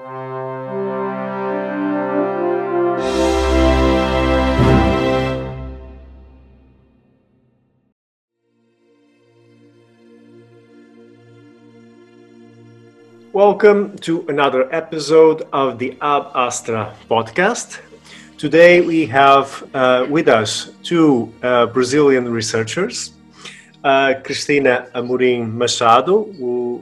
Welcome to another episode of the Ab Astra podcast. Today we have uh, with us two uh, Brazilian researchers, uh, Cristina Amorim Machado, who,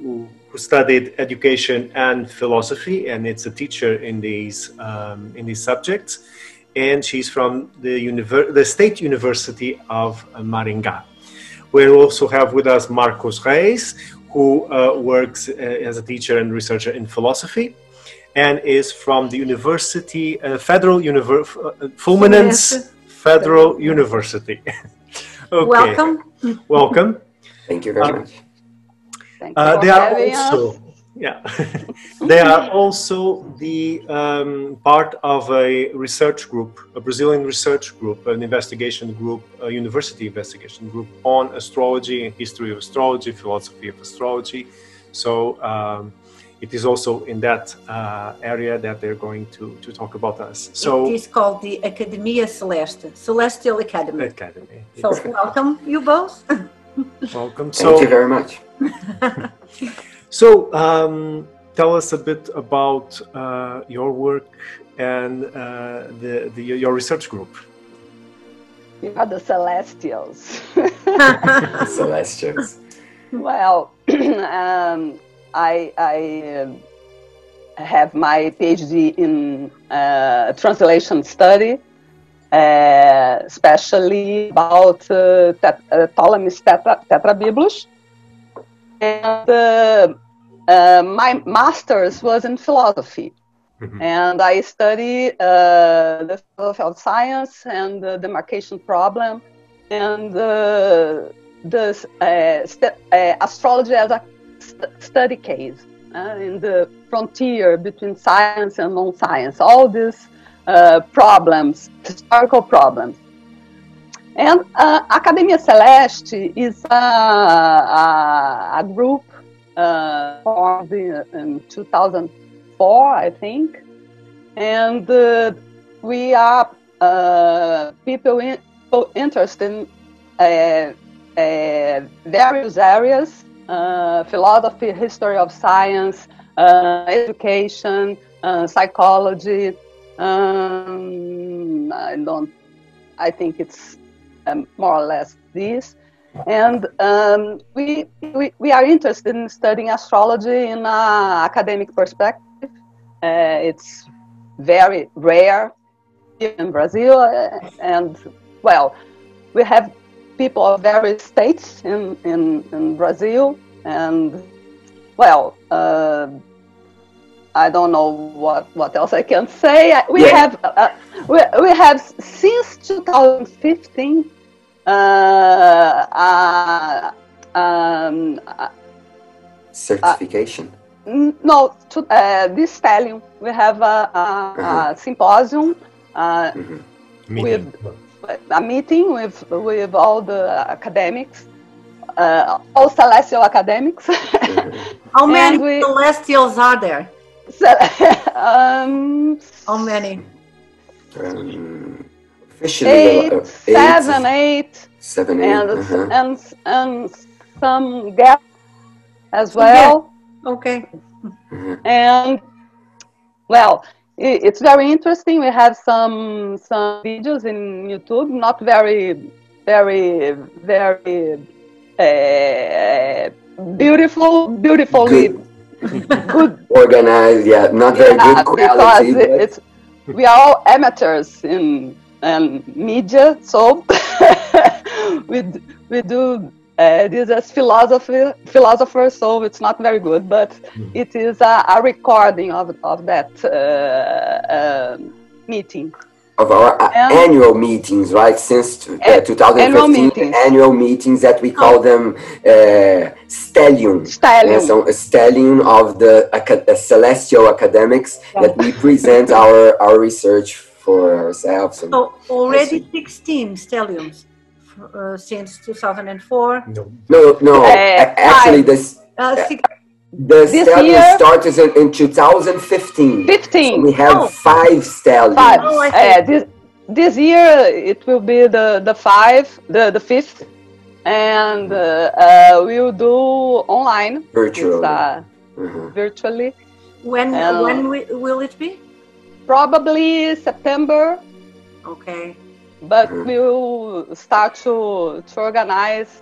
studied education and philosophy, and it's a teacher in these um, in these subjects, and she's from the, Univer- the State University of Maringá. We also have with us Marcus Reis, who uh, works uh, as a teacher and researcher in philosophy and is from the University, uh, Federal Univer- uh, Fluminense yes. Federal University. okay. Welcome. Welcome. Thank you very much. Uh, they are also yeah they are also the um, part of a research group a brazilian research group an investigation group a university investigation group on astrology and history of astrology philosophy of astrology so um, it is also in that uh, area that they're going to, to talk about us. So it is called the Academia Celeste, Celestial Academy. Academy. So welcome you both. welcome. So, Thank you very much. So, um, tell us a bit about uh, your work and uh, the, the, your research group. You are the Celestials. Celestials. Well, um, I, I uh, have my PhD in uh, translation study, uh, especially about uh, tet- Ptolemy's tetra- Tetrabiblos and uh, uh, my master's was in philosophy. Mm-hmm. And I study uh, the philosophy of science and the demarcation problem and the uh, st- uh, astrology as a st- study case uh, in the frontier between science and non-science. All these problems, historical problems. And uh, Academia Celeste is a, a, a group uh, formed in, in, 2004, I think. And uh, we are uh, people, in, people interested in uh, uh, various areas philosophy, history of science, education, psychology. Um, I don't I think it's um, more or less this. And um, we, we, we are interested in studying astrology in an academic perspective. Uh, it's very rare in Brazil. Uh, and, well, we have people of various states in, in, in Brazil. And, well, uh, I don't know what, what else I can say. We yeah. have uh, we, we have since 2015 uh, uh, um, uh, certification. no, to, this stellium we have a, a, uh-huh. a symposium mm-hmm. with a meeting with with all the academics. Uh, all celestial academics. Mm-hmm. How many we, celestials are there? um, How many? Um, officially eight, eight, seven, eight, seven, eight, and uh-huh. and and some gaps as well. Yeah. Okay. Mm-hmm. And well, it, it's very interesting. We have some some videos in YouTube, not very, very, very uh, beautiful, beautifully good. good. organized. Yeah, not very yeah, good quality. Because but... it's we are all amateurs in and media. So we we do uh, this as philosophy philosophers. So it's not very good, but mm. it is a, a, recording of of that uh, uh, meeting of our and annual meetings, right? Since uh, 2015, annual meetings. annual meetings. that we call oh. them uh, stellium. Stellium. so a stellium of the uh, celestial academics yeah. that we present our, our research for ourselves. So already 16 stelliums uh, since 2004? No, no, no. Uh, actually, this. Uh, The this stellium year, started in, in 2015. 15. So we have oh. five stelliums. Five. Oh, uh, this, this year it will be the, the five, the, the fifth, and uh, uh, we'll do online. Virtually. Uh, mm-hmm. Virtually. When, when we, will it be? Probably September. Okay. But mm-hmm. we'll start to, to organize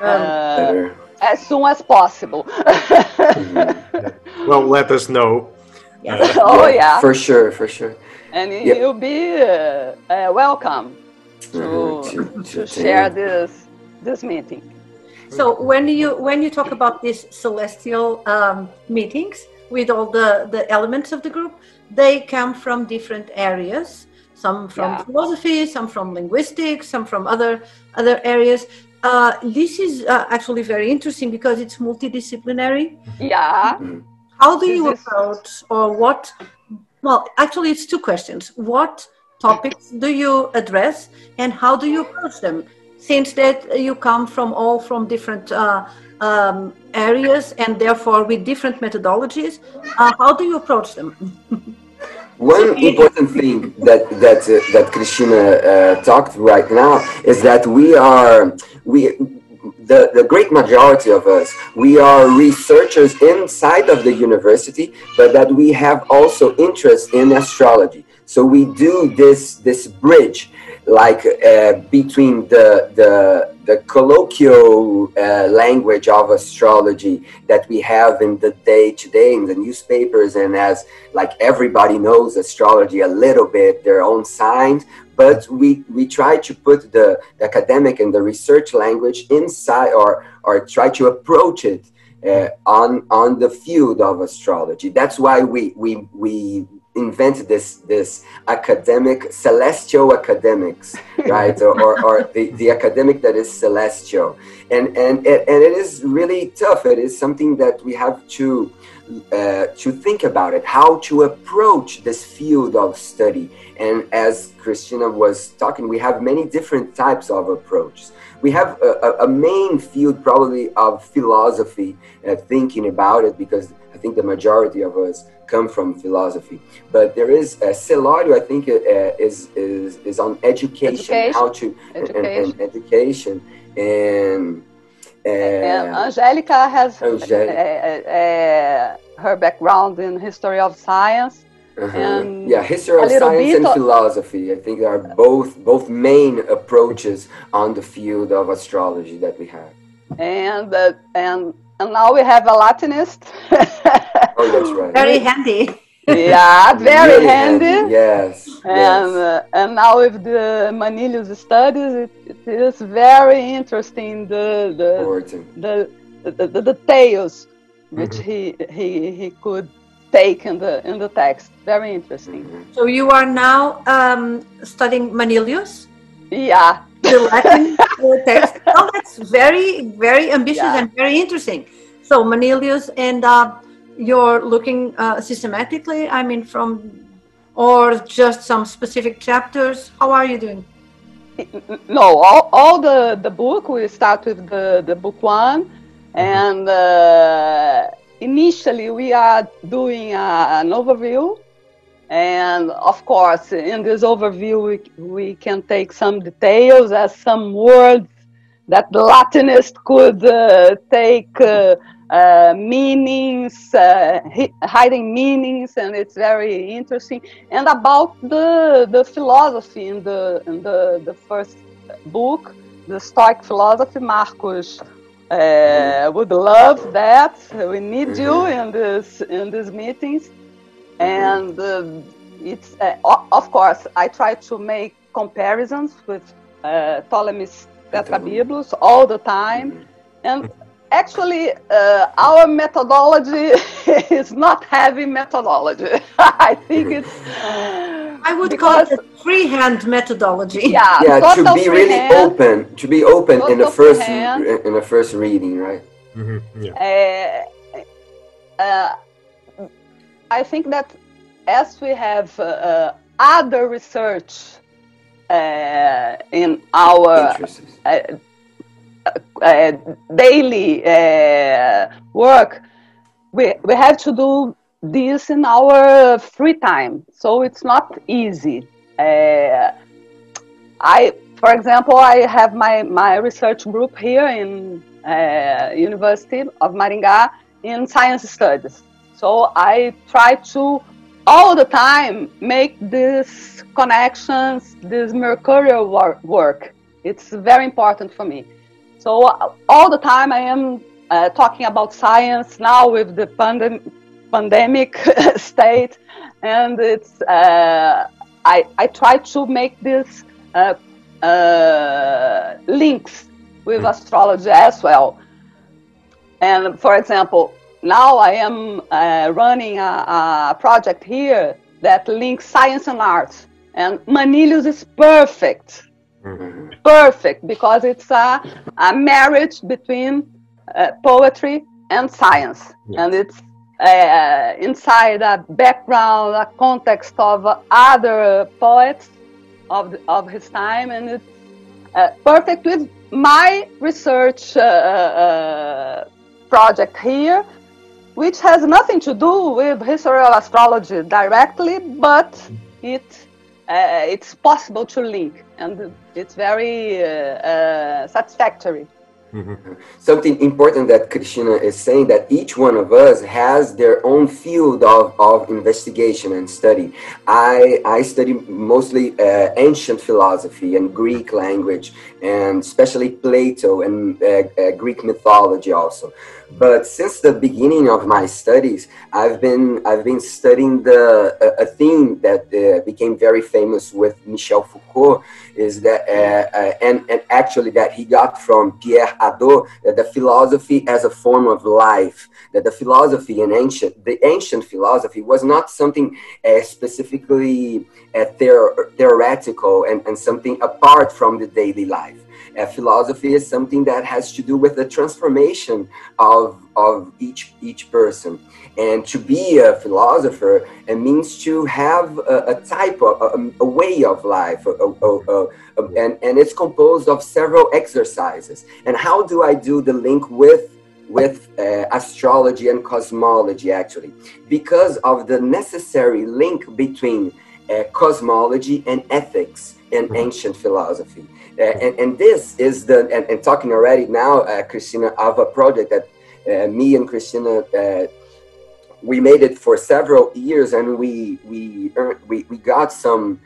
uh, as soon as possible. mm-hmm. Well, let us know. Yes. Uh, oh, yeah. For sure, for sure. And yep. you'll be uh, uh welcome to, mm-hmm. to, to, share this this meeting. So when you when you talk about these celestial um, meetings with all the the elements of the group, they come from different areas. Some from yeah. philosophy, some from linguistics, some from other other areas. Uh, this is uh, actually very interesting because it's multidisciplinary. Yeah. How do you approach, or what? Well, actually, it's two questions. What topics do you address, and how do you approach them? Since that you come from all from different uh, um, areas and therefore with different methodologies, uh, how do you approach them? One important thing that that uh, that Cristina uh, talked right now is that we are we the, the great majority of us we are researchers inside of the university but that we have also interest in astrology. So we do this this bridge like uh, between the the the colloquial uh, language of astrology that we have in the day to day in the newspapers and as like everybody knows astrology a little bit their own signs but we we try to put the, the academic and the research language inside or or try to approach it uh, on on the field of astrology. That's why we we we invent this this academic celestial academics right? Or, or, or, the, the academic that is celestial. And and and it is really tough. It is something that we have to uh, to think about it how to approach this field of study. And as Cristina was talking we have many different types of approaches. We have a, a main field probably of philosophy uh, thinking about it because i think the majority of us come from philosophy. But there is a Celorio, I think, uh, is, is is on education, education. how to education. And, and education and. Uh, Angelica has Angelica. Uh, uh, her background in history of science. Uh-huh. And yeah, history of science and philosophy. I think are both both main approaches on the field of astrology that we have. And uh, and and now we have a Latinist. Oh, that's right. Very handy. Yeah, very really handy. handy. Yes. And yes. Uh, and now with the Manilius studies, it, it is very interesting the the the, the, the, the tales which mm-hmm. he he he could take in the in the text. Very interesting. Mm-hmm. So you are now um, studying Manilius. Yeah. The Latin text. Oh, that's very very ambitious yeah. and very interesting. So Manilius and. Uh, you're looking uh, systematically? I mean, from or just some specific chapters? How are you doing? No, all, all the, the book, we start with the, the book one. And uh, initially, we are doing a, an overview. And of course, in this overview, we, we can take some details as some words that the Latinist could uh, take uh, uh, meanings, uh, hiding meanings, and it's very interesting. And about the the philosophy in the in the the first book, the Stoic philosophy, Marcus uh, would love that. We need you mm-hmm. in this in these meetings, and uh, it's uh, of course I try to make comparisons with uh, Ptolemy's Tetrabiblos all the time, mm-hmm. and actually uh, our methodology is not heavy methodology. I think it's i would call it a freehand methodology. Yeah yeah to be really open to be open in the first in the first reading right? Mm-hmm. yeah. Uh, uh, i think that as we have uh, uh, other research uh, in our uh, daily uh, work, we, we have to do this in our free time, so it's not easy. Uh, I, for example, I have my, my research group here in uh, University of Maringá in science studies. So I try to all the time make these connections, this mercurial work. It's very important for me. So all the time I am uh, talking about science now with the pandem- pandemic state, and it's uh, I I try to make these uh, uh links with astrology as well. And for example, now I am uh, running a, a, project here that links science and art. And Manilius is perfect. Mm-hmm. Perfect because it's a, a marriage between uh, poetry and science. And it's uh, inside a background, a context of other poets of, the, of his time. And it's uh, perfect with my research uh, uh, project here which has nothing to do with historical astrology directly, but it uh, it's possible to link, and it's very uh, uh, satisfactory. Something important that Cristina is saying that each one of us has their own field of, of investigation and study. I, I study mostly uh, ancient philosophy and Greek language, and especially Plato and uh, uh, Greek mythology also. But since the beginning of my studies, I've been I've been studying the a, a theme that uh, became very famous with Michel Foucault is that uh, uh, and and actually that he got from Pierre Hadot that the philosophy as a form of life that the philosophy in ancient the ancient philosophy was not something uh, specifically theor- theoretical and, and something apart from the daily life uh, philosophy is something that has to do with the transformation of, of each, each person. And to be a philosopher, it means to have a, a type of, a, a, way of life, and, and it's composed of several exercises. And how do I do the link with with uh, astrology and cosmology actually because of the necessary link between uh, cosmology and ethics in mm-hmm. ancient philosophy uh, and, and this is the, and, and talking already now, uh, Cristina, of a project that uh, me and Cristina we made it for several years and we we earned, we, we got some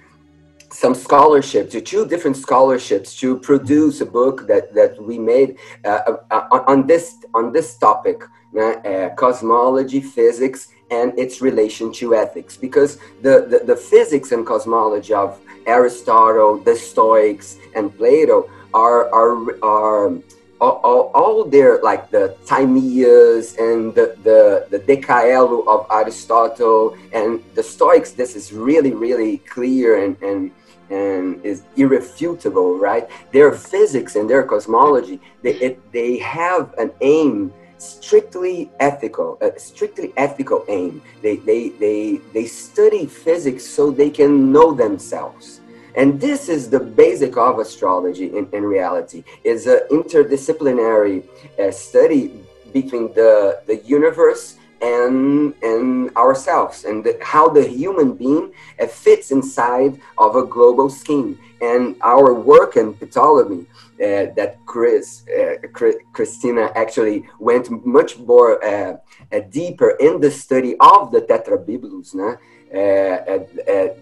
some scholarship to two different scholarships to produce a book that that we made uh, uh, on this on this topic uh, cosmology physics and its relation to ethics because the, the, the physics and cosmology of Aristotle, the Stoics, and Plato are are are all, all their like the Timaeus and the the the De Caelo of Aristotle and the Stoics. This is really really clear and and and is irrefutable, right? Their physics and their cosmology they it, they have an aim strictly ethical, a strictly ethical aim. They, they, they, they study physics so they can know themselves. And this is the basic of astrology in, in reality. It's an interdisciplinary uh, study between the, the universe and, and ourselves and the, how the human being uh, fits inside of a global scheme. And our work in Ptolemy uh, that Chris, uh, Cristina actually went much more uh, uh, deeper in the study of the Tetrabiblos, né? Uh,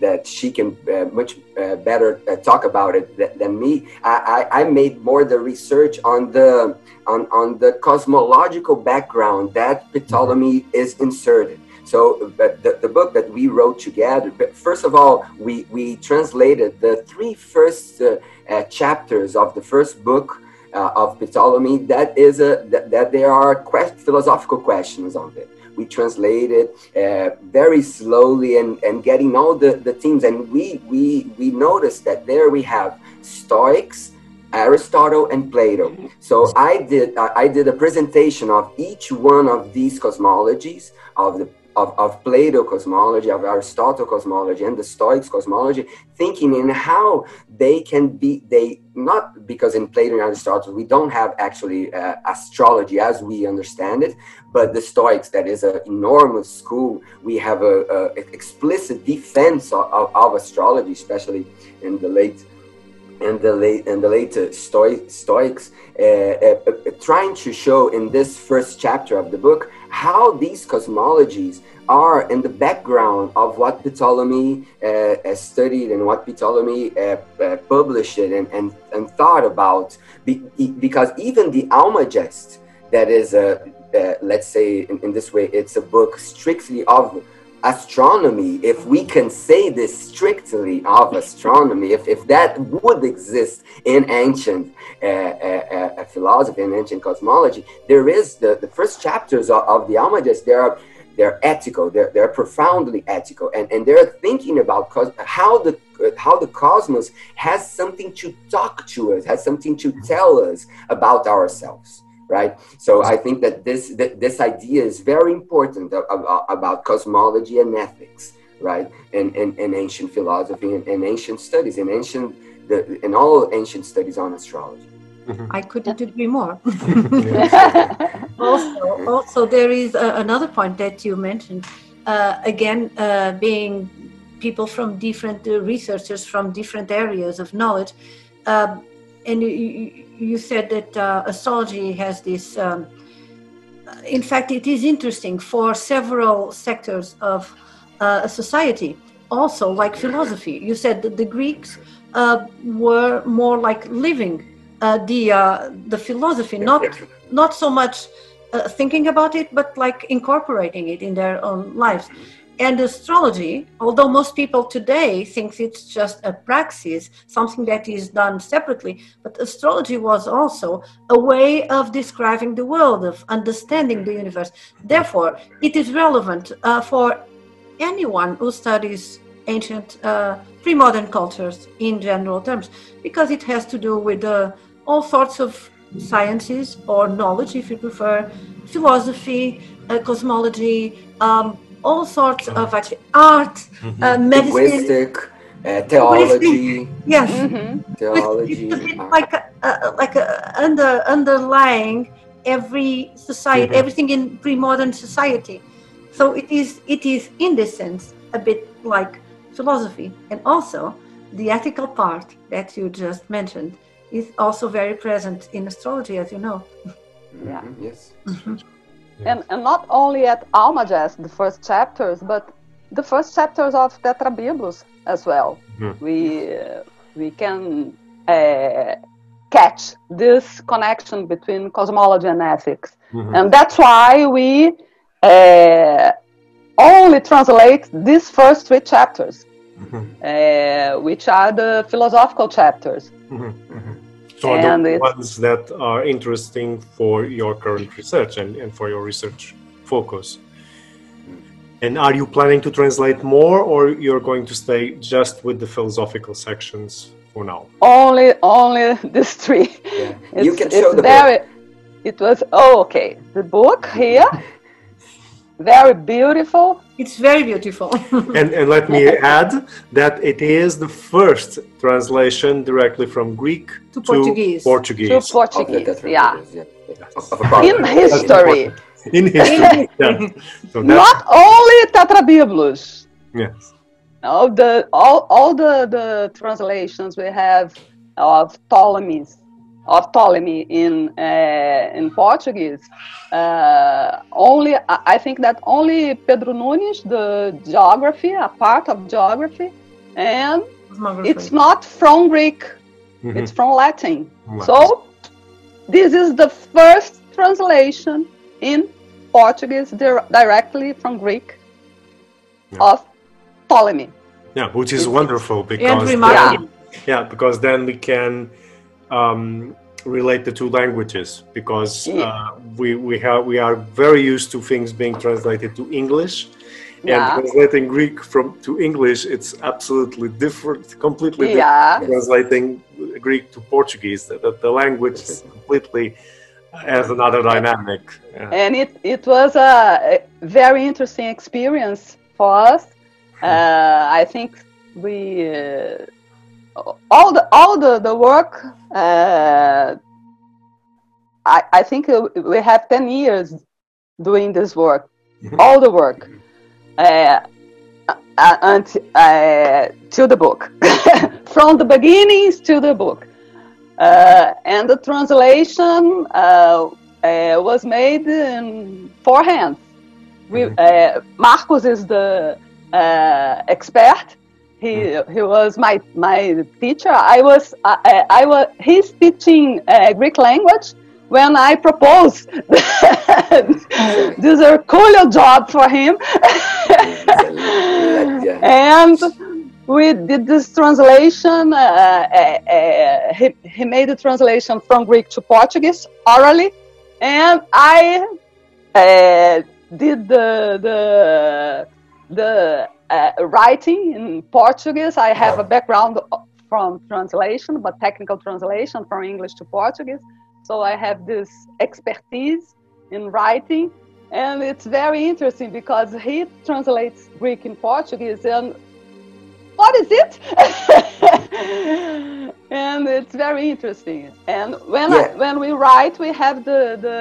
that she can much better talk about it th- than me. I, I, I, made more the research on the on, on the cosmological background that Ptolemy is inserted. So, the, the book that we wrote together, first of all, we, we translated the three first uh, uh, chapters of the first book uh, of Ptolemy. That is a that, that there are quest, philosophical questions on it. We translated uh, very slowly and, and getting all the, the themes. And we, we, we noticed that there we have Stoics, Aristotle and Plato. So I did I did a presentation of each one of these cosmologies of the of, of Plato cosmology, of Aristotle cosmology, and the Stoics cosmology, thinking in how they can be, they not because in Plato and Aristotle we don't have actually uh, astrology as we understand it, but the Stoics, that is an enormous school, we have a, explicit defense of, of, of, astrology, especially in the late and the late and the late Stoi- Stoics, uh, uh, uh, trying to show in this first chapter of the book how these cosmologies are in the background of what Ptolemy uh, studied and what Ptolemy uh, published and, and, and thought about. Be, because even the Almagest, that is a, let's say in, in this way, it's a book strictly of astronomy, if we can say this strictly of astronomy, if, if that would exist in ancient uh, uh, uh, philosophy and ancient cosmology, there is the, the first chapters of, of the Almagest, they are they're ethical, they're, they're profoundly ethical, and, and they're thinking about cos- how the how the cosmos has something to talk to us, has something to tell us about ourselves right? So I think that this that this idea is very important about, about cosmology and ethics, right? And in, in, in, ancient philosophy and, and ancient studies, in ancient the, in all ancient studies on astrology. Mm-hmm. I couldn't agree more. also, also there is uh, another point that you mentioned. Uh, again, uh, being people from different uh, researchers from different areas of knowledge, um, and you, you said that uh, astrology has this. Um, in fact, it is interesting for several sectors of uh, society. Also, like philosophy, you said that the Greeks uh, were more like living uh, the uh, the philosophy, not not so much uh, thinking about it, but like incorporating it in their own lives. And astrology, although most people today think it's just a praxis, something that is done separately, but astrology was also a way of describing the world, of understanding the universe. Therefore, it is relevant uh, for anyone who studies ancient uh, pre-modern cultures in general terms, because it has to do with uh, all sorts of sciences or knowledge, if you prefer, philosophy, uh, cosmology. Um, all sorts of actually art, mm-hmm. uh, medicine, linguistic, uh, theology. Yes, mm-hmm. theology. like a, uh, like a under underlying every society, mm-hmm. everything in pre-modern society. So it is it is in this sense a bit like philosophy, and also the ethical part that you just mentioned is also very present in astrology, as you know. Yeah. Yes. Mm-hmm and, and not only at Almagest, the first chapters, but the first chapters of Tetrabiblos as well. Mm-hmm. We uh, we can uh, catch this connection between cosmology and ethics, mm-hmm. and that's why we uh, only translate these first three chapters, mm-hmm. Uh, which are the philosophical chapters. Mm-hmm. Mm-hmm. So and the ones that are interesting for your current research and, and for your research focus. And are you planning to translate more, or you're going to stay just with the philosophical sections for now? Only, only these three. Yeah. you can show the very, book. It was oh okay. The book here very beautiful. It's very beautiful. and, and let me add that it is the first translation directly from Greek to, to Portuguese. Portuguese. To Portuguese, yeah. In history. In history. yeah. so Not only Tetrabiblos. Yes. All the all, all the, the translations we have of Ptolemy's of Ptolemy in uh, in Portuguese. Uh, only I think that only Pedro Nunes, the geography, a part of geography, and it's not from Greek; mm-hmm. it's from Latin. So this is the first translation in Portuguese di- directly from Greek yeah. of Ptolemy. Yeah, which is wonderful because then, yeah, because then we can um, relate the two languages because uh, we we have we are very used to things being translated to English. Yeah. And translating Greek from to English, it's absolutely different, completely yeah. different. Translating Greek to Portuguese, the, the language is completely as another dynamic. Yeah. And it, it was a very interesting experience for us. Hmm. Uh, I think we uh, all the all the the work. Uh, I I think we have ten years doing this work, mm-hmm. all the work, uh, uh, until uh, to the book, from the beginnings to the book. Uh, and the translation uh, uh, was made in four hands. We, mm-hmm. Marcus is the expert. He, mm-hmm. he was my, my teacher. I was, I, I was he's teaching Greek language when I proposed this Herculean job for him. and we did this translation. Uh, uh, uh, he, he made the translation from Greek to Portuguese orally, and I uh, did the the the uh, writing in Portuguese. I have a background from translation, but technical translation from English to Portuguese. So I have this expertise in writing, and it's very interesting because he translates Greek in Portuguese and what is it? and it's very interesting. And when yeah. I, when we write, we have the the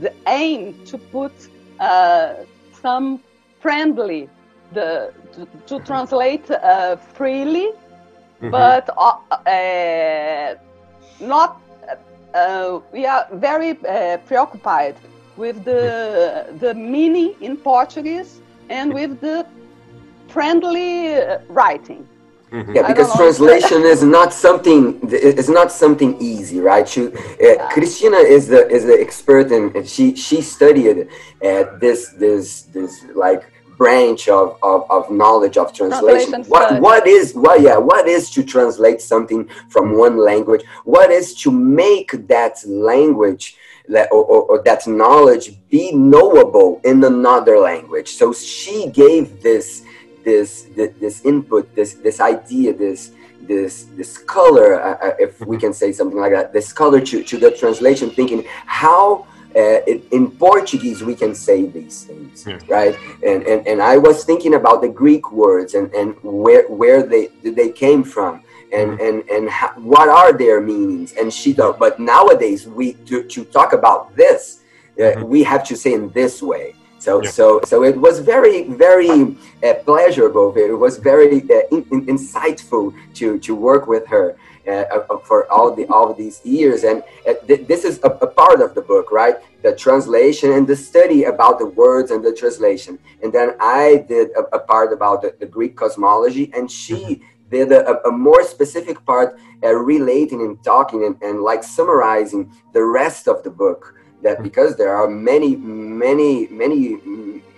the aim to put uh, some friendly the to, to translate uh, freely, mm-hmm. but uh, uh not. Uh, we are very uh, preoccupied with the the meaning in Portuguese and with the friendly uh, writing. Mm-hmm. Yeah, because translation is not something it's not something easy, right? She, uh, yeah. Cristina is the is the expert and she she studied at this this this like branch of, of, of knowledge of translation. translation what what is what yeah what is to translate something from one language? What is to make that language or, or, or that knowledge be knowable in another language? So she gave this this this input, this this idea, this this this color, uh, uh, if we can say something like that, this color to, to the translation, thinking how uh, in, in, Portuguese we can say these things, yeah. right? And, and and I was thinking about the Greek words and, and where where they they came from. And, mm-hmm. and and how, what are their meanings? And she thought, but nowadays we to, to talk about this, uh, mm-hmm. we have to say in this way so, yeah. so, so it was very, very uh, pleasurable. It was very uh, in, in, insightful to to work with her uh, uh for all the all these years. And uh, th- this is a, a, part of the book, right? The translation and the study about the words and the translation. And then I did a, a part about the, the, Greek cosmology, and she. Mm-hmm. Did a, a, more specific part uh, relating and talking and, and like summarizing the rest of the book that because there are many, many, many,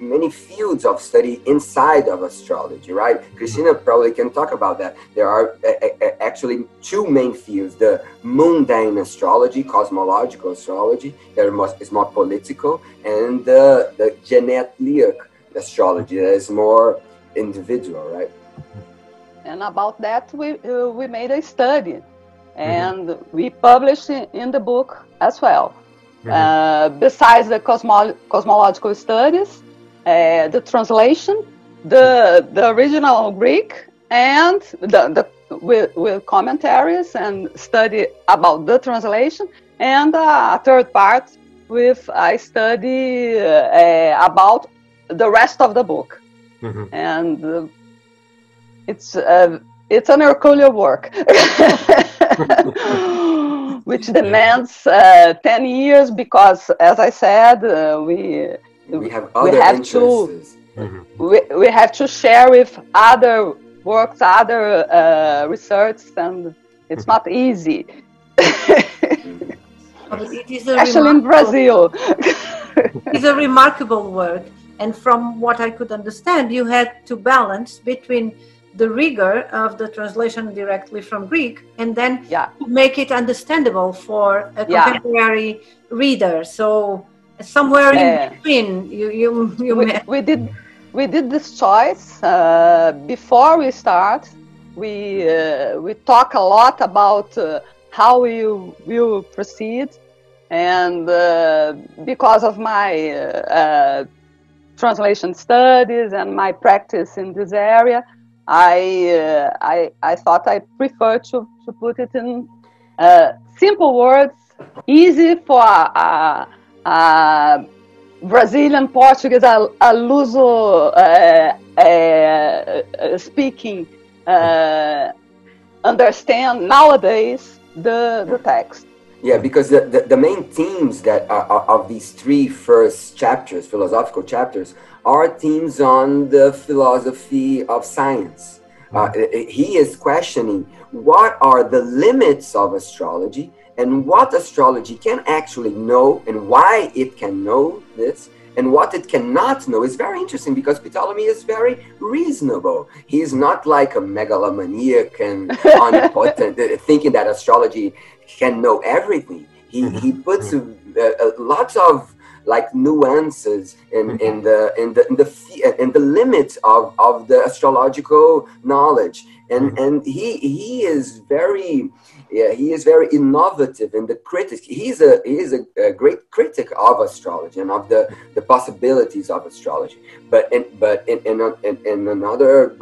many fields of study inside of astrology, right? Cristina probably can talk about that. There are actually two main fields: the mundane astrology, cosmological astrology, that is more political, and the the genethliac astrology that is more individual, right? And about that, we uh, we made a study, and mm-hmm. we published in the book as well. Uh, besides the cosmo- cosmological studies, uh, the translation, the the original Greek, and the, the with, with commentaries and study about the translation, and uh, a third part with I study uh, about the rest of the book, mm-hmm. and uh, it's uh, it's an Herculean work. which demands uh, 10 years because, as I said, uh, we, we have, we have to mm-hmm. we, we have to share with other works, other uh, research, and it's not easy. Especially in Brazil. it's a remarkable work. And from what I could understand, you had to balance between the rigor of the translation directly from Greek and then yeah. make it understandable for a contemporary yeah. reader. So somewhere in between, you you you we, we did we did this choice uh, before we start. We uh, we talk a lot about uh, how we will proceed, And uh, because of my uh, uh, translation studies and my practice in this area, I, uh, I, I thought I prefer to, to put it in uh, simple words, easy for a, a Brazilian Portuguese, a, a Luso uh, speaking understand nowadays the, the text. Yeah, because the, the, the, main themes that are, are, of these three first chapters, philosophical chapters, are themes on the philosophy of science. Uh, mm-hmm. he is questioning what are the limits of astrology and what astrology can actually know and why it can know this and what it cannot know is very interesting because Ptolemy is very reasonable. He's not like a megalomaniac and omnipotent, uh, thinking that astrology can know everything. He, mm-hmm. he puts uh, lots of like nuances in, mm-hmm. in the in the in the in the limits of, of the astrological knowledge and mm-hmm. and he he is very yeah, he is very innovative in the critic. He's a he is a, a, great critic of astrology and of the, the possibilities of astrology. But in but in in, in, in another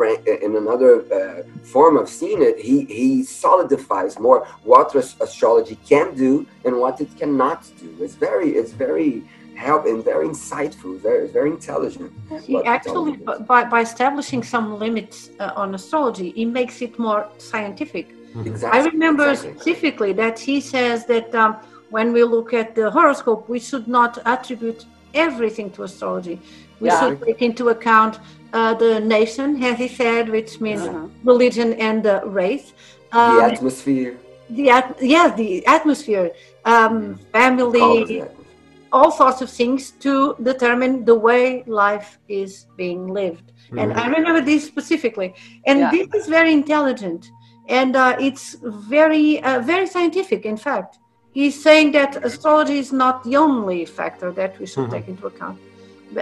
in another uh, form of seeing it, he he solidifies more what astrology can do and what it cannot do. It's very it's very help and very insightful, very very intelligent. He actually, by, by establishing some limits uh, on astrology, he makes it more scientific Mm-hmm. Exactly. I remember exactly. specifically that he says that um, when we look at the horoscope, we should not attribute everything to astrology. We yeah. should take into account uh, the nation, as he said, which means uh-huh. religion and uh, race. Um, the atmosphere. The at- yeah, the atmosphere, um, mm-hmm. family, all sorts of things to determine the way life is being lived. Mm-hmm. And I remember this specifically. And yeah. this is very intelligent and uh, it's very uh, very scientific in fact he's saying that astrology is not the only factor that we should mm-hmm. take into account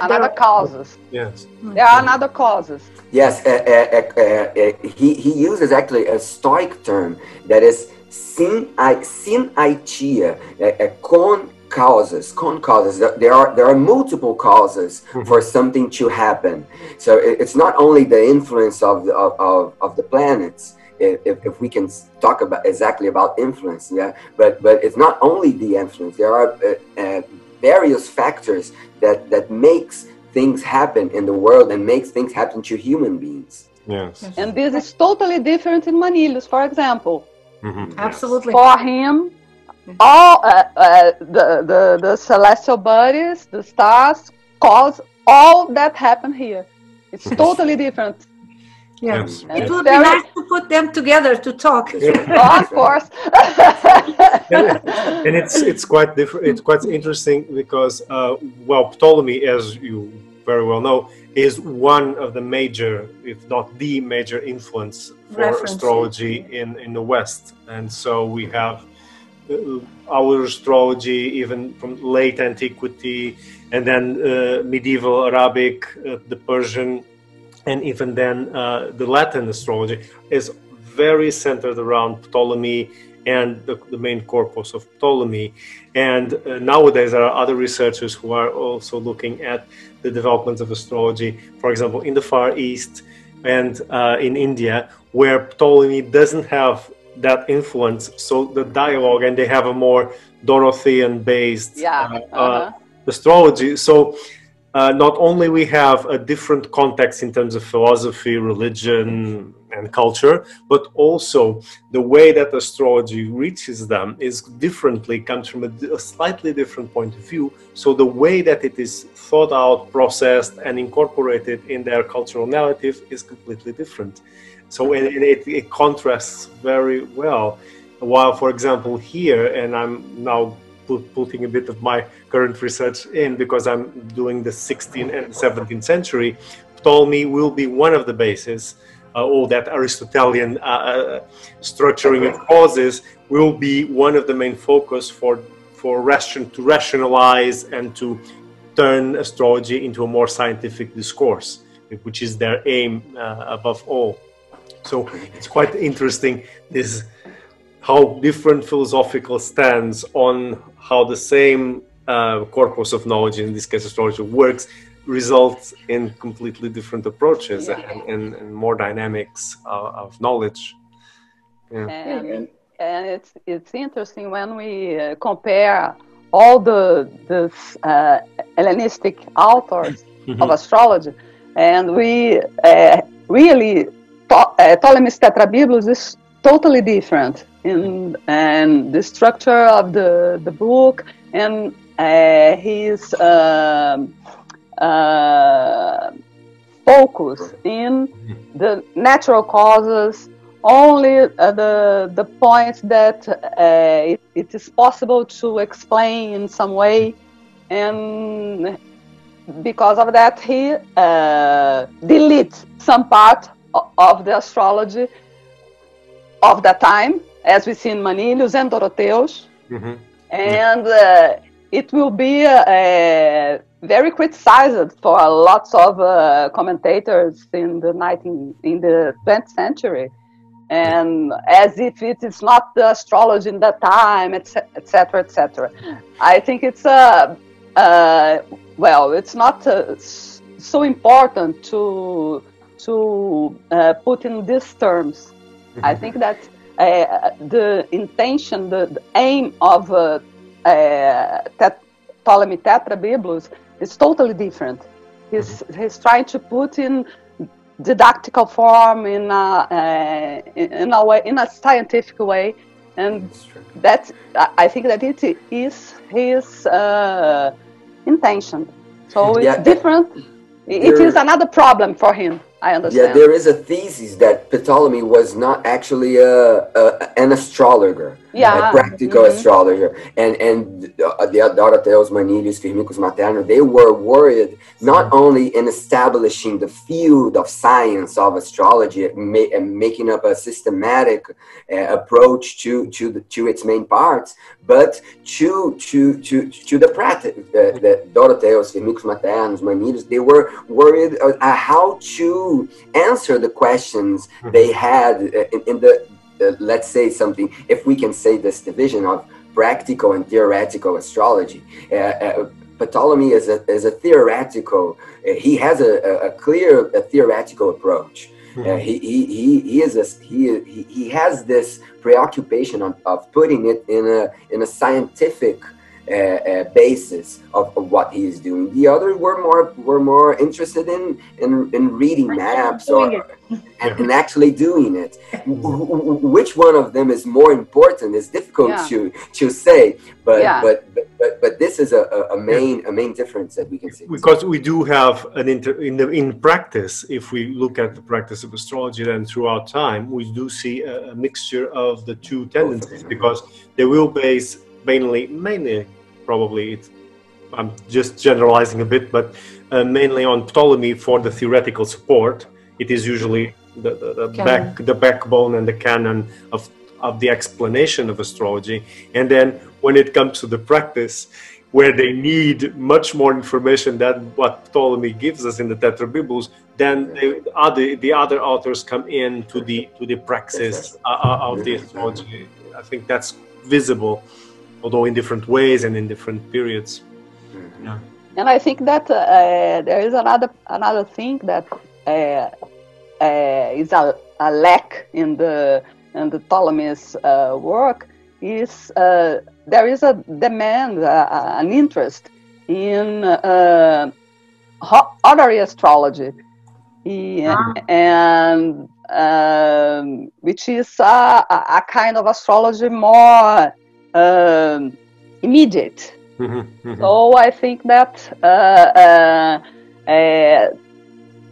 another causes yes mm-hmm. there are another causes yes uh, uh, uh, uh, he, he uses actually a stoic term that is sin synaitia con causes con causes. There are there are multiple causes mm-hmm. for something to happen. So it's not only the influence of the, of, of the planets if, if we can talk about exactly about influence yeah? But but it's not only the influence. There are uh, uh, various factors that that makes things happen in the world and makes things happen to human beings. Yes. And this is totally different in manilius for example. Mm-hmm. absolutely. For him all uh, uh, the, the the celestial bodies the stars cause all that happen here it's totally different Yes. It would be nice to put them together to talk. oh, of course. and it's it's quite different. It's quite interesting because uh, well, Ptolemy, as you very well know, is one of the major, if not the major, influence for astrology in in the West. And so we have our astrology even from late antiquity, and then uh, medieval Arabic, uh, the Persian and even then uh, the Latin astrology is very centered around Ptolemy and the, the main corpus of Ptolemy. And uh, nowadays there are other researchers who are also looking at the developments of astrology, for example, in the Far East and uh, in India, where Ptolemy doesn't have that influence. So the dialogue, and they have a more Dorothean based yeah. Uh, uh, uh-huh. astrology. So uh, not only we have a different context in terms of philosophy, religion, and culture, but also the way that astrology reaches them is differently, comes from a, a, slightly different point of view. So the way that it is thought out, processed, and incorporated in their cultural narrative is completely different. So it, it, it contrasts very well. While, for example, here, and I'm now put, putting a bit of my current research in because I'm doing the 16th and 17th century, Ptolemy will be one of the bases. Uh, all that Aristotelian uh, uh, structuring of causes will be one of the main focus for for ration to rationalize and to turn astrology into a more scientific discourse, which is their aim uh, above all. So it's quite interesting this how different philosophical stands on how the same uh, corpus of knowledge, in this case astrology, works, results in completely different approaches yeah. and, and, and, more dynamics of, of knowledge. Yeah. And, and, it's it's interesting when we uh, compare all the the uh, Hellenistic authors mm-hmm. of astrology, and we uh, uh, Ptolemy's Tetrabiblos is totally different in and the structure of the the book and uh, his um, uh, focus in the natural causes only uh, the the points that uh, it, it is possible to explain in some way and because of that he uh, deletes some part of the astrology of that time as we see in Manilius and Dorotheus. Mm-hmm. and uh, it will be uh, very criticized for lots of uh, commentators in the 19 in the 20th century. And as if it is not the astrology in that time etc etc i think it's a uh, uh, well it's not uh, so important to to uh, put in these terms. I think that uh, the intention the, the aim of uh, tet- ptolemy tetrabiblos is totally different. He's mm-hmm. he's trying to put in didactical form in a, uh, in a way in a scientific way. And that i think that it is his uh, intention. So it's yeah, different. It is another problem for him I understand. Yeah, there is a thesis that Ptolemy was not actually a, a an astrologer, yeah. a practical mm-hmm. astrologer, and and uh, the Dorotheus, Manilius, Firmicus Materno, they were worried not only in establishing the field of science of astrology and making up a systematic uh, approach to to the, to its main parts, but to to to to the practice. Uh, the Dorotheus, Firmicus Maternus, Manilius, they were worried uh, how to answer the questions mm-hmm. they had in, in the uh, let's say something if we can say this division of practical and theoretical astrology uh, uh, Ptolemy is a, is a theoretical uh, he has a, a clear a theoretical approach mm-hmm. uh, he, he, he, he is a, he, he has this preoccupation of, of putting it in a in a scientific uh, uh, basis of, of, what he is doing. The others were more were more interested in in, in reading maps or and, and, actually doing it. Which one of them is more important is difficult yeah. to to say. But, yeah. but, but but but this is a, a main a main difference that we can see. Because we do have an inter in the in practice. If we look at the practice of astrology, then throughout time we do see a, a mixture of the two tendencies because they will base mainly mainly probably it's I'm just generalizing a bit, but uh, mainly on Ptolemy for the theoretical support. It is usually the, the, the back, the backbone and the canon of of the explanation of astrology. And then when it comes to the practice, where they need much more information than what Ptolemy gives us in the Tetrabiblos, then they, other, the other authors come in to the to the praxis uh, uh of the astrology. I think that's visible although in different ways and in different periods. Mm-hmm. Yeah. And I think that uh, there is another another thing that uh, uh, is a, a, lack in the in the Ptolemy's uh, work is uh, there is a demand, uh, an interest in horary astrology, ah. and um, which is a, a kind of astrology more um, immediate. Mm-hmm, mm-hmm. So I think that uh, uh, uh,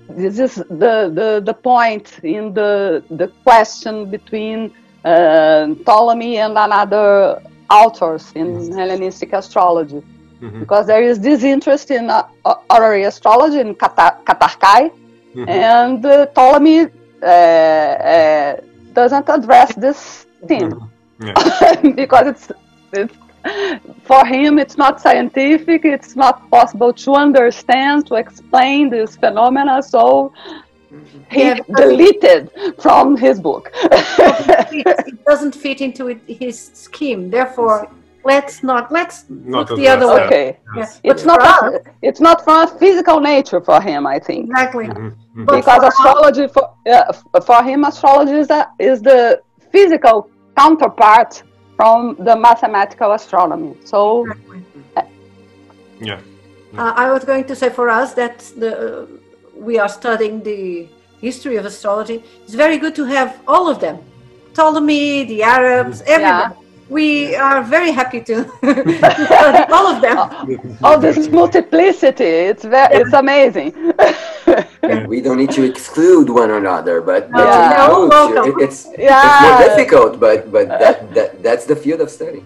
this is the, the, the point in the, the question between uh, Ptolemy and another authors in mm-hmm. Hellenistic astrology. Mm-hmm. Because there is this interest in uh, horary astrology in Katarchai, mm-hmm. and uh, Ptolemy doesn't address this theme. Mm-hmm. Yeah. because it's, it's for him it's not scientific it's not possible to understand to explain this phenomena so he Yeah, deleted from his book. it doesn't fit into it, his scheme. Therefore, let's not let's Not look the other way. okay, Yeah. it's But not for a, it's not from a physical nature for him, I think. exactly. Mhm, mhm. Because for astrology for yeah, f- for him astrology is, a, is the physical counterpart from the mathematical astronomy so Exactly. Yeah. Uh, I was going to say for us that the uh, we are studying the history of astrology. It's very good to have all of them, Ptolemy, the Arabs, everyone. We are very happy to all of them. all this multiplicity it's very it's amazing We don't need to exclude one another, but, but Yeah. to No, approach, welcome. it- it's, it's more difficult, but but that, that that's the field of study.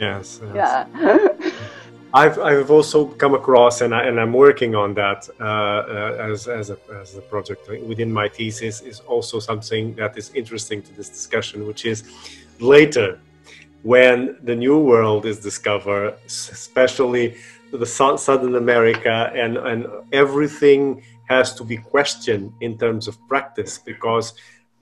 Yes. yes. yeah I've, I've also come across, and, I, and I'm working on that uh, uh, as, as, a, as a project within my thesis, is also something that is interesting to this discussion, which is later when the New World is discovered, especially the Sou- Southern America, and, and everything has to be questioned in terms of practice because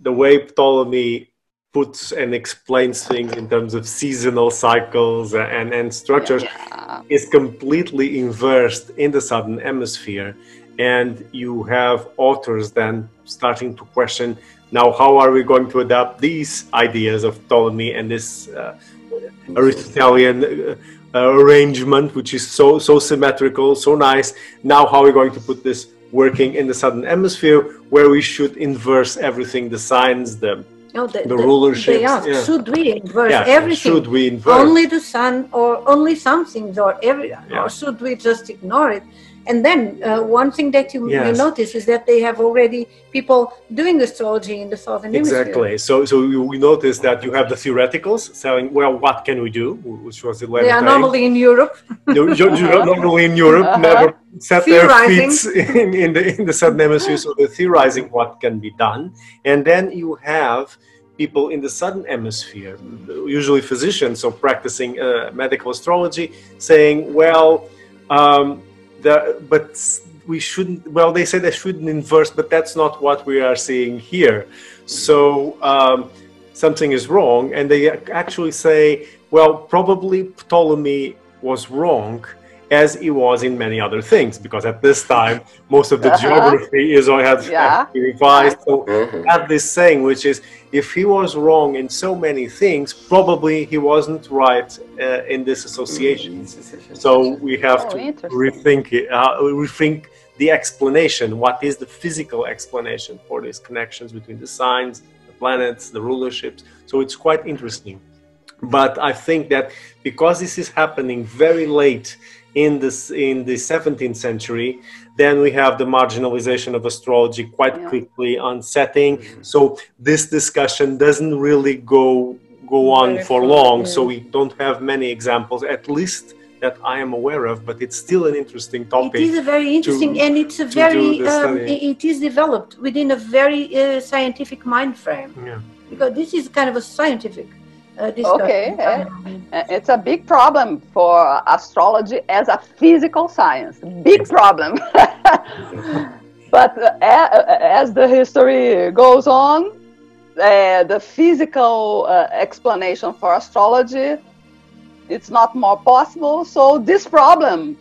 the way Ptolemy puts and explains things in terms of seasonal cycles and, and structures yeah. is completely inversed in the southern hemisphere and you have authors then starting to question now how are we going to adapt these ideas of ptolemy and this uh, aristotelian uh, arrangement which is so so symmetrical so nice now how are we going to put this working in the southern hemisphere where we should inverse everything the signs the No, the, The rulerships, yeah. should we inverse yeah everything? should we inverse Only the sun, or only some things, or every, Yeah. or should we just ignore it? And then uh, one thing that you, you notice is that they have already people doing astrology in the southern hemisphere. Exactly. So, so we notice that you have the theoreticals saying, well, what can we do? Which was the They are normally in Europe. you, you, you normally in Europe Uh-huh. never set their feet in, in the in the southern hemisphere, so they're theorizing what can be done, and then you have people in the southern hemisphere, usually physicians, so practicing uh, medical astrology, saying, well, um, the, but we shouldn't. Well, they say they shouldn't inverse, but that's not what we are seeing here. So um, something is wrong, and they actually say, well, probably Ptolemy was wrong as he was in many other things, because at this time most of the Uh-huh. geography is or had Yeah. had to be revised. So Mhm. have this saying, which is, if he was wrong in so many things, probably he wasn't right uh, in this association. So we have Oh, to rethink it, uh, rethink the explanation. What is the physical explanation for these connections between the signs, the planets, the rulerships? So it's quite interesting. But I think that because this is happening very late in this in the 17th century, then we have the marginalization of astrology quite Yeah. quickly onsetting. So this discussion doesn't really go go on Very for long. yeah. So we don't have many examples, at least that I am aware of. But it's still an interesting topic. It is a very interesting, and it's a very, um, it is developed within a very uh, scientific mind frame Yeah. because this is kind of a scientific uh, discussion. Okay, eh? Uh, It's a big problem for astrology as a physical science. Big problem. but uh, as the history goes on, uh, the physical uh, explanation for astrology it's not more possible. So this problem,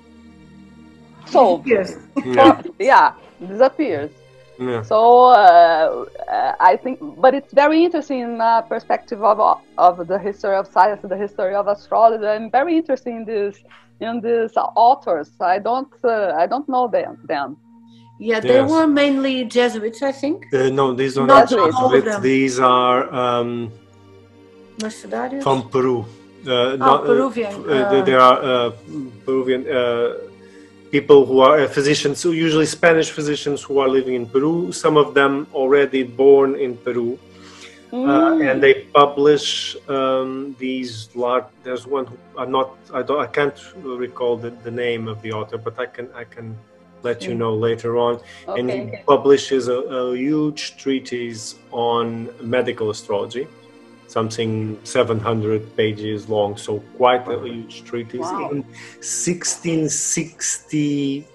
so Yes. Yeah. yeah, disappears. Yeah. So uh, uh, I think, but it's very interesting in uh, perspective of of the history of science, the history of astrology. I'm very interested in this in these authors. I don't uh, I don't know them. them. Yeah, they Yes. were mainly Jesuits, I think. Uh, no, these are Not not all of Jesuits. them. These are um, from Peru. Uh, oh, not, uh, Peruvian. uh, there- uh, there are uh, Peruvian uh, people who are uh, physicians, so usually Spanish physicians who are living in Peru. Some of them already born in Peru, uh, and they publish um, these large. There's one who are not. I don't. I can't recall the, the name of the author, but I can. I can let you Mm. know later on. Okay, And he okay. publishes a, a huge treatise on medical astrology, something 700 pages long, so quite a huge treatise Wow. in 1665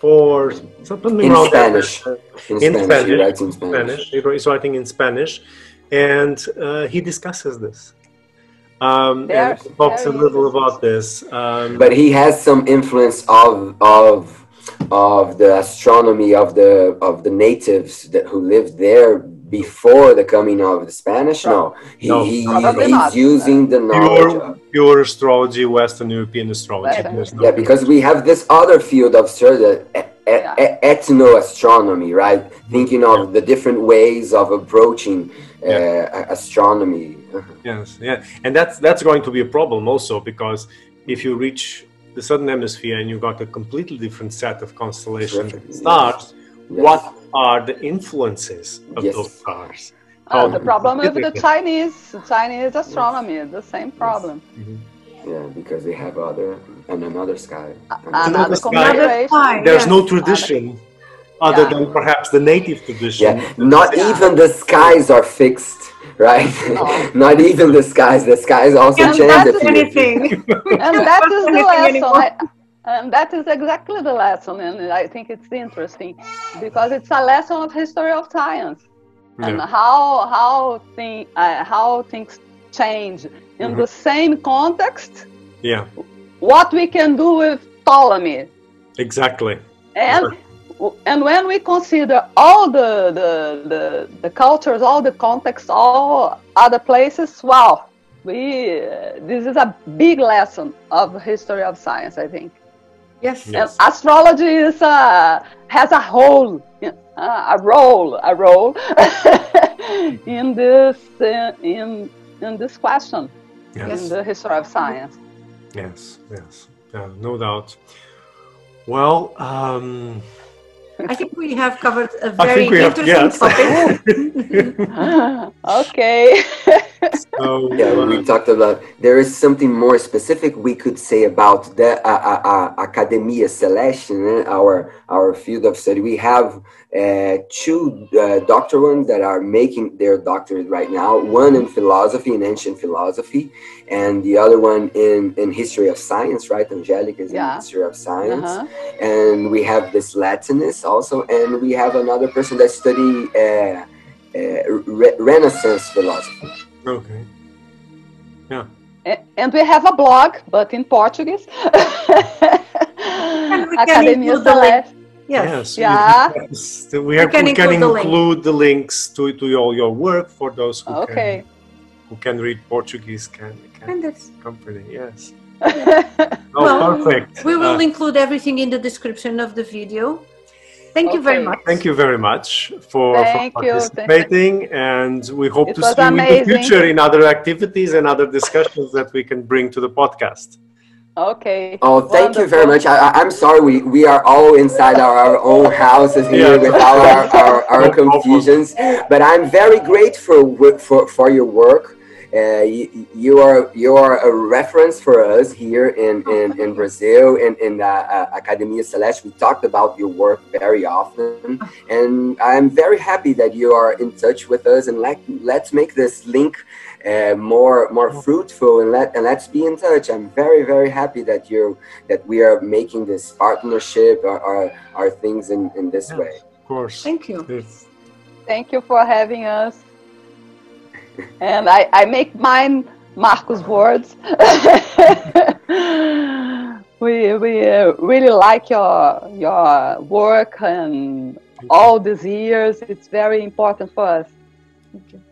four, something In around Spanish. that. In, In Spanish, Spanish. he writes in Spanish. Spanish. He's writing in Spanish, and uh, he discusses this. Um, and talks a little about this. Um, But he has some influence of of of the astronomy of the of the natives that who lived there before the coming of the Spanish. No, he, No. he Probably he's not. using the knowledge. pure, pure astrology, Western European astrology. Western. No yeah, because we have this other field of sort of e- e- Yeah. e- ethnoastronomy, right? Thinking of the different ways of approaching uh, astronomy. Yes, yeah, and that's that's going to be a problem also because if you reach the southern hemisphere and you got a completely different set of constellations Terrific, stars, yes. What are the influences of Yes. those stars? Uh, the problem with the. Chinese Chinese astronomy, the same problem. Yeah, because they have other and another sky. Another Another sky. configuration. Fine, There's yes. no tradition other Yeah. than perhaps the native tradition. Yeah, not Yeah. even the skies are fixed, right? No. not even the skies. The skies also Can't change pass a anything. and that is the anything lesson. And that is exactly the lesson, and I think it's interesting because it's a lesson of history of science and how how thing uh, how things change in Mhm. the same context. yeah, What we can do with Ptolemy, exactly. and and when we consider all the the, the the cultures, all the contexts, all other places, wow, we uh, this is a big lesson of history of science, I think. Yes. Yeah. And astrology is a, has a role, uh, a role, a role in this uh, in in this question Yes, in the history of science. yes, yes. Yeah, no doubt. Well, um, I think we have covered a very think we have interesting yes. topic. okay. so, Yeah, uh, we talked about. There is something more specific we could say about the uh, uh, uh, Academia Celeste, eh, our our field of study. We have uh, two uh, doctor ones that are making their doctorate right now. One in philosophy, in ancient philosophy, and the other one in in history of science. Right, Angelica is Yeah. in history of science. Uh-huh. and we have this Latinist also, and we have another person that study uh, uh, re- Renaissance philosophy. okay. Yeah. And we have a blog, but in Portuguese. we Academia include the link. Celeste. Yes. Yes. Yeah. yes. We, have, can we can include the link. include the links to, to all your work for those who Okay. can who can read Portuguese can can And that's, company. Yes. Oh, Well, perfect. we will Uh, include everything in the description of the video. Thank you very much. Thank you very much for, for Thank you. participating, and we hope It to was see you in the future in other activities and other discussions that we can bring to the podcast. okay. Oh, thank you very much. I, I- I'm sorry, we, we are all inside our, our own houses here Yeah. with all our, our, our confusions. But I'm very grateful wi- for, for your work. Uh, you, you are you are a reference for us here in, in, in Brazil in, in uh, uh, Academia Celeste. We talked about your work very often, and I'm very happy that you are in touch with us. And let, let's make this link uh, more more fruitful and let and let's be in touch. I'm very very happy that you that we are making this partnership or our, our things in, in this Yes. way. Of course. Thank you. It's- Thank you for having us. And I, I make mine Marcus' words. we we uh, really like your your work and all these years. It's very important for us. Thank you.